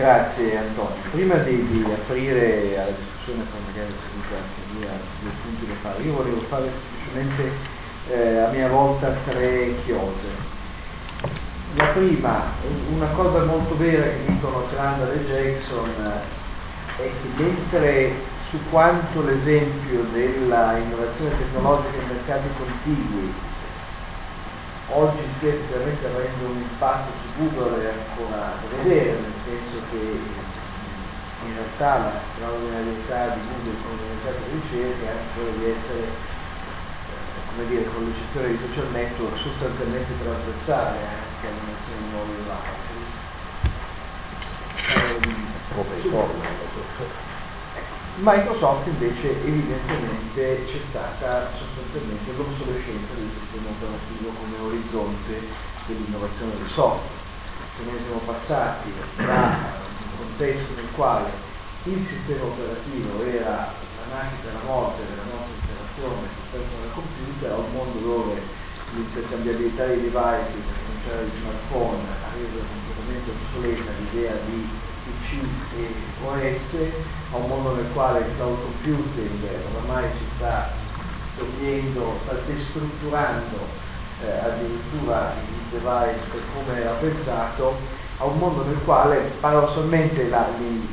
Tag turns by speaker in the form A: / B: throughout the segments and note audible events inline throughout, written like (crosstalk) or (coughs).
A: Grazie Antonio. Prima di, di, aprire alla discussione con magari seguita anche via due punti da fare, io volevo fare semplicemente eh, a mia volta tre chiose. La prima, una cosa molto vera che dicono Crandall e Jackson è che mentre su quanto l'esempio della innovazione tecnologica in mercati contigui oggi stia sicuramente avendo un impatto su Google è ancora da vedere, nel senso che in realtà la straordinarietà di Google come mercato di ricerca è anche quella di essere, eh, come dire, con l'eccezione di social network, sostanzialmente trasversale anche all'innovazione di nuovi devices. Um, Microsoft invece evidentemente c'è stata sostanzialmente l'obsolescenza del sistema operativo come orizzonte dell'innovazione del software. Cioè noi siamo passati da un contesto nel quale il sistema operativo era la nascita e la morte della nostra interazione sul personal computer a un mondo dove l'intercambiabilità dei devices, cominciare dagli smartphone, ha reso completamente obsoleta l'idea di PC e OS, a un mondo nel quale il cloud computing oramai ci sta togliendo, sta destrutturando eh, addirittura il device per come era pensato, a un mondo nel quale paradossalmente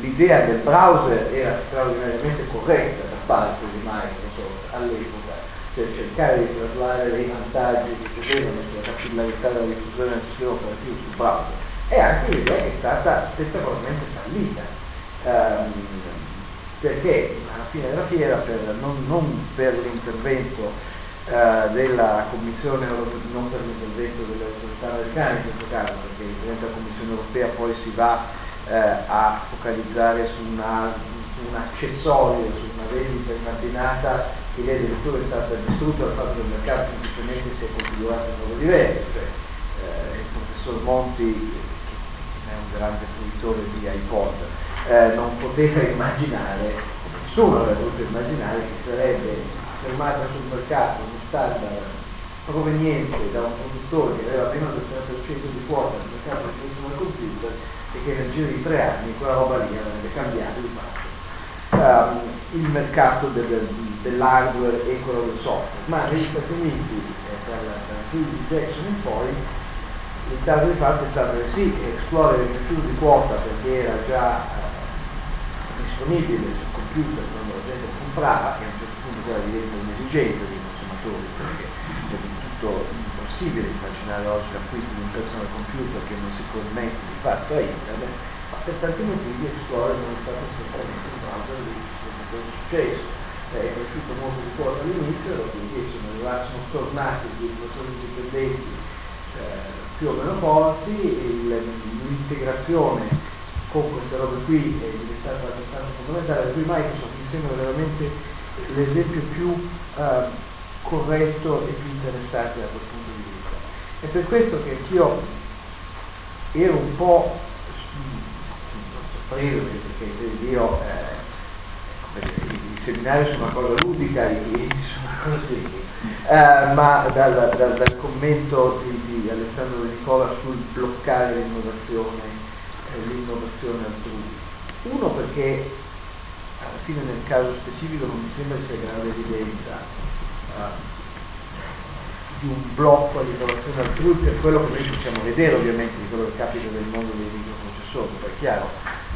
A: l'idea del browser era straordinariamente corretta da parte di Microsoft all'epoca, cioè cercare di traslare i vantaggi che vedevano sulla capillarità della diffusione del sistema operativo sul browser e anche l'idea che è stata spettacolarmente fallita, ehm, perché alla fine della fiera, per, non, non, per l'intervento eh, della Commissione non per l'intervento delle autorità americane in questo caso, perché della Commissione europea poi si va eh, a focalizzare su, una, su, un accessorio, su una vendita immaginata che lei addirittura è stata distrutta dal fatto che il mercato semplicemente si è configurato in modo diverso. Cioè, eh, il professor Monti è un grande fruitore di iPod, eh, non poteva immaginare, nessuno avrebbe potuto immaginare che sarebbe fermata sul mercato uno standard proveniente da un produttore che aveva meno del 30% di quota nel mercato di consumo computer e che nel giro di tre anni quella roba lì avrebbe cambiato di fatto um, il mercato del, dell'hardware e quello del software. Ma negli Stati Uniti, eh, dalla, dalla di Jackson in poi, il caso di fatto è stato che sì, esplodere il più di quota perché era già eh, disponibile sul computer quando la gente comprava, che a un certo punto quella diventa un'esigenza dei consumatori, perché è del tutto impossibile immaginare oggi l'acquisto di un personal computer che non si connette di fatto a internet, per tanti motivi Explorer non è stato assolutamente un browser di successo. Eh, è cresciuto molto di quota all'inizio, dopodiché sono, arrivati, sono tornati gli sviluppatori indipendenti eh, più o meno forti, l'integrazione con queste robe qui è diventata abbastanza fondamentale, cui Microsoft mi sembra veramente l'esempio più eh, corretto e più interessante da quel punto di vista. È per questo che anch'io ero un po' sorpreso, perché io eh, i seminari sono una cosa ludica, i clienti sono una cosa seria eh, ma dal, dal, dal commento di, di, Alessandro De Nicola sul bloccare l'innovazione, eh, l'innovazione altrui. Uno perché alla fine nel caso specifico non mi sembra sia grande evidenza eh, di un blocco all'innovazione altrui per quello che noi possiamo vedere ovviamente di quello che capita nel mondo dei microprocessori, è chiaro.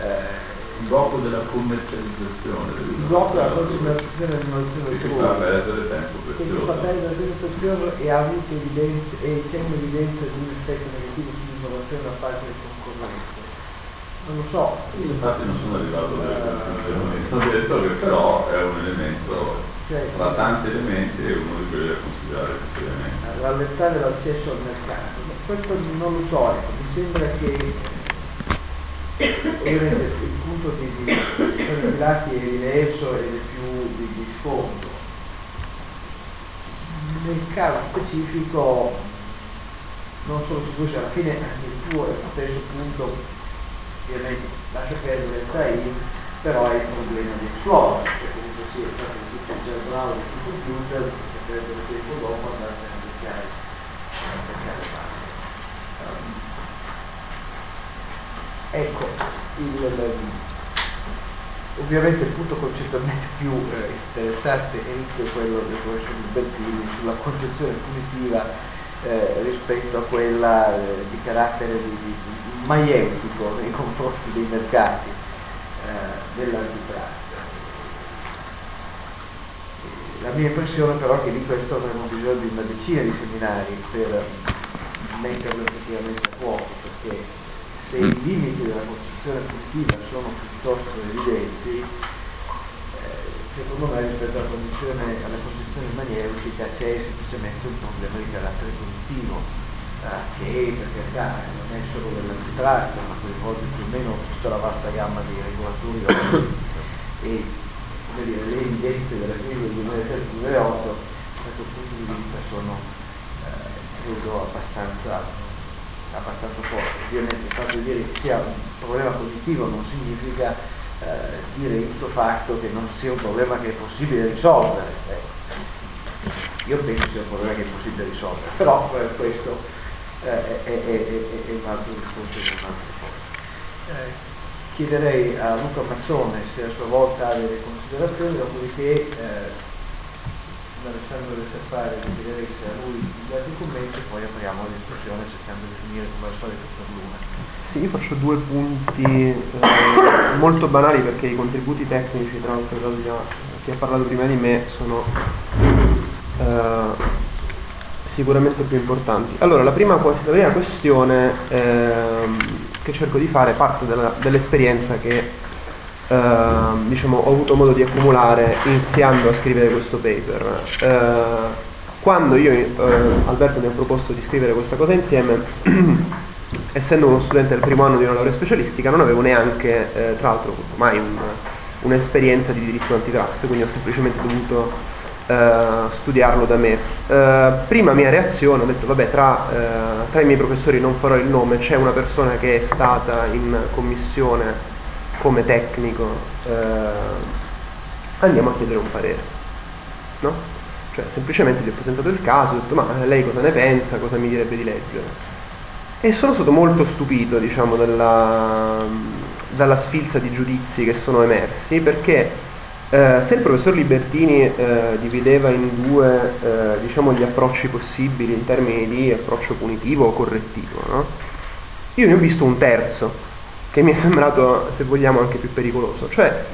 B: Eh, il blocco della commercializzazione
A: il blocco della commercializzazione dell'innovazione del
B: che fa perdere tempo prezioso
A: che fa perdere tempo prezioso e ha avuto evidenza e c'è un'evidenza di un effetto negativo sull'innovazione da parte del concorrente non lo so
B: io infatti non sono arrivato a delle conclusioni ho detto che però è un elemento cioè, tra tanti elementi è uno di quelli da considerare questi elementi
A: rallentare l'accesso al mercato questo non lo so ecco. mi sembra che ovviamente il punto di, di, di lati è diverso ed è più di, di sfondo. Nel caso specifico, non solo su questo, alla fine anche il tuo è lo stesso punto, ovviamente lascia perdere il TAI, però è il problema di Explorer, cioè comunque sia il fatto che tu già browser sul computer, lascia perdere tempo dopo andare a cercare, a cercare ecco, il, ovviamente il punto concettualmente più eh, interessante è quello del professor Bertini sulla concezione punitiva eh, rispetto a quella eh, di carattere di, di, di maieutico nei confronti dei mercati eh, dell'arbitraggio. La mia impressione però è che di questo avremo bisogno di una decina di seminari per metterlo effettivamente a fuoco, perché se i limiti della Costituzione punitiva sono piuttosto evidenti, secondo me rispetto alla condizione, alla condizione manieutica c'è semplicemente un problema di carattere cognitivo, eh, che per carità non è solo dell'antitrust, ma coinvolge più o meno tutta la vasta gamma di regolatori (coughs) e dire, le evidenze della crisi del 2007-2008 da questo punto di vista sono eh, credo abbastanza, abbastanza forti. Ovviamente il fatto di dire che sia un problema positivo non significa eh, dire ipso fatto che non sia un problema che è possibile risolvere. Eh. Io penso sia un problema che è possibile risolvere, però eh, questo eh, è, è, è, un altro discorso di un'altra cosa chiederei a Luca Mazzone se a sua volta ha delle considerazioni, dopodiché eh, Alessandro del Serpare chiederei se a lui gli altri commenti e poi apriamo la discussione cercando di finire come al solito per l'una.
C: Sì, io faccio due punti eh, molto banali perché i contributi tecnici, tra l'altro chi ha parlato prima di me, sono eh, sicuramente più importanti. Allora, la prima, la prima questione ehm, che cerco di fare parte della, dell'esperienza che ehm, diciamo, ho avuto modo di accumulare iniziando a scrivere questo paper. Eh, quando io, eh, Alberto, mi ha proposto di scrivere questa cosa insieme, (clears throat) essendo uno studente del primo anno di una laurea specialistica, non avevo neanche, eh, tra l'altro, mai un, un'esperienza di diritto antitrust, quindi ho semplicemente dovuto Uh, studiarlo da me. Uh, prima mia reazione ho detto vabbè tra, uh, tra, i miei professori non farò il nome, c'è una persona che è stata in commissione come tecnico, andiamo a chiedere un parere. No? Cioè semplicemente gli ho presentato il caso, ho detto ma lei cosa ne pensa, cosa mi direbbe di leggere. E sono stato molto stupito diciamo dalla, dalla sfilza di giudizi che sono emersi perché eh, se il professor Libertini eh, divideva in due eh, diciamo, gli approcci possibili in termini di approccio punitivo o correttivo, no? io ne ho visto un terzo che mi è sembrato, se vogliamo, anche più pericoloso. Cioè,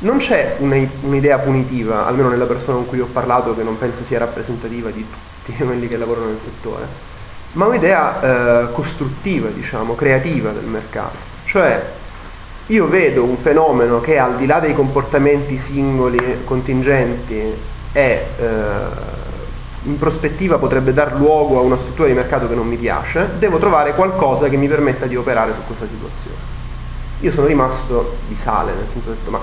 C: non c'è un'idea punitiva, almeno nella persona con cui ho parlato, che non penso sia rappresentativa di tutti (laughs) quelli che lavorano nel settore, ma un'idea eh, costruttiva, diciamo, creativa del mercato. Cioè, io vedo un fenomeno che al di là dei comportamenti singoli, contingenti, è, eh, in prospettiva potrebbe dar luogo a una struttura di mercato che non mi piace, devo trovare qualcosa che mi permetta di operare su questa situazione. Io sono rimasto di sale, nel senso ho detto ma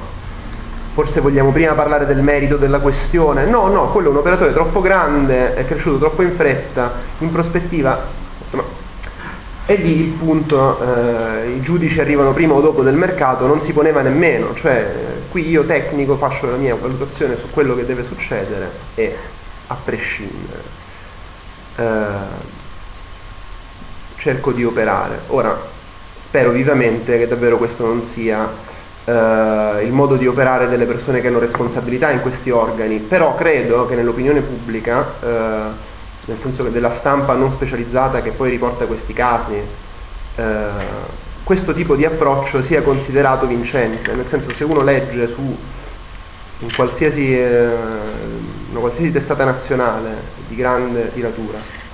C: forse vogliamo prima parlare del merito della questione, no, no, quello è un operatore troppo grande, è cresciuto troppo in fretta, in prospettiva, ma e lì il punto, eh, i giudici arrivano prima o dopo del mercato, non si poneva nemmeno, cioè qui io tecnico faccio la mia valutazione su quello che deve succedere e a prescindere eh, cerco di operare. Ora, spero vivamente che davvero questo non sia eh, il modo di operare delle persone che hanno responsabilità in questi organi, però credo che nell'opinione pubblica eh, nel senso che della stampa non specializzata che poi riporta questi casi, eh, questo tipo di approccio sia considerato vincente, nel senso se uno legge su in qualsiasi, una qualsiasi testata nazionale di grande tiratura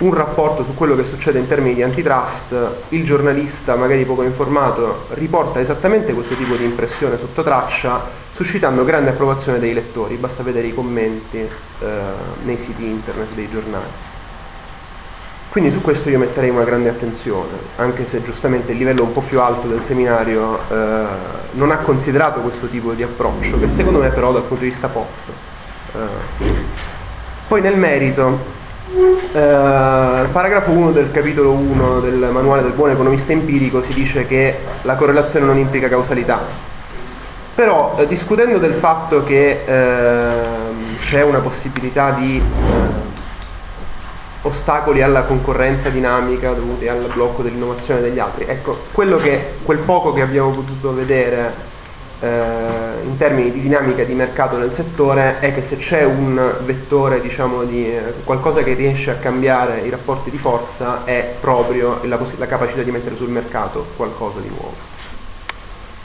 C: un rapporto su quello che succede in termini di antitrust, il giornalista, magari poco informato, riporta esattamente questo tipo di impressione sotto traccia, suscitando grande approvazione dei lettori, basta vedere i commenti eh, nei siti internet dei giornali. Quindi su questo io metterei una grande attenzione, anche se giustamente il livello un po' più alto del seminario eh, non ha considerato questo tipo di approccio, che secondo me però dal punto di vista pop. Eh. Poi nel merito, Uh, paragrafo 1 del capitolo 1 del manuale del buon economista empirico si dice che la correlazione non implica causalità. Però eh, discutendo del fatto che eh, c'è una possibilità di, ostacoli alla concorrenza dinamica dovuti al blocco dell'innovazione degli altri. Ecco, che, quel poco che abbiamo potuto vedere eh, in termini di dinamica di mercato nel settore è che se c'è un vettore, diciamo, di eh, qualcosa che riesce a cambiare i rapporti di forza è proprio la, la capacità di mettere sul mercato qualcosa di nuovo.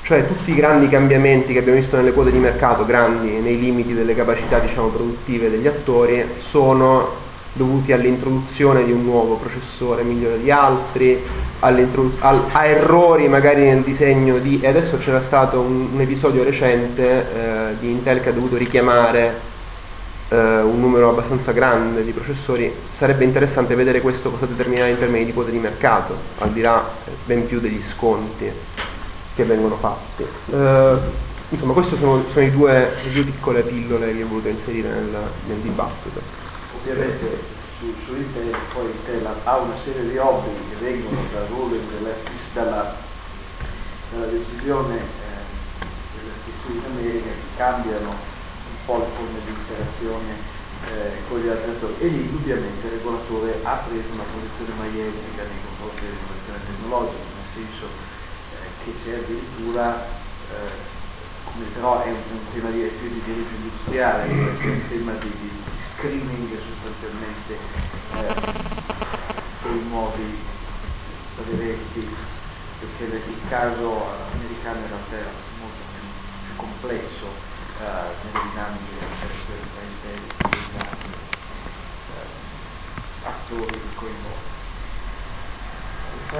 C: Cioè tutti i grandi cambiamenti che abbiamo visto nelle quote di mercato, grandi nei limiti delle capacità diciamo, produttive degli attori, sono dovuti all'introduzione di un nuovo processore migliore di altri, al, a errori magari nel disegno di... e adesso c'era stato un, un episodio recente eh, di Intel che ha dovuto richiamare eh, un numero abbastanza grande di processori, sarebbe interessante vedere questo cosa determinerà in termini di quote di mercato, al di là eh, ben più degli sconti che vengono fatti. Eh, insomma, queste sono, sono due, due piccole pillole che ho voluto inserire nel, nel dibattito
A: ovviamente su, su Intel poi Intel ha una serie di obblighi che vengono dal ruling dalla, dalla decisione eh, dell'FTC in America che cambiano un po' le forme di interazione eh, con gli altri attori. E lì indubbiamente il regolatore ha preso una posizione maieutica nei confronti dell'innovazione tecnologica, nel senso eh, che c'è addirittura eh, come però è un, un tema di, più di diritto industriale, è un tema di, di screening sostanzialmente eh, dei nuovi brevetti, perché il caso americano in realtà era molto più, complesso eh, nelle dinamiche del paese degli eh, attori coinvolti.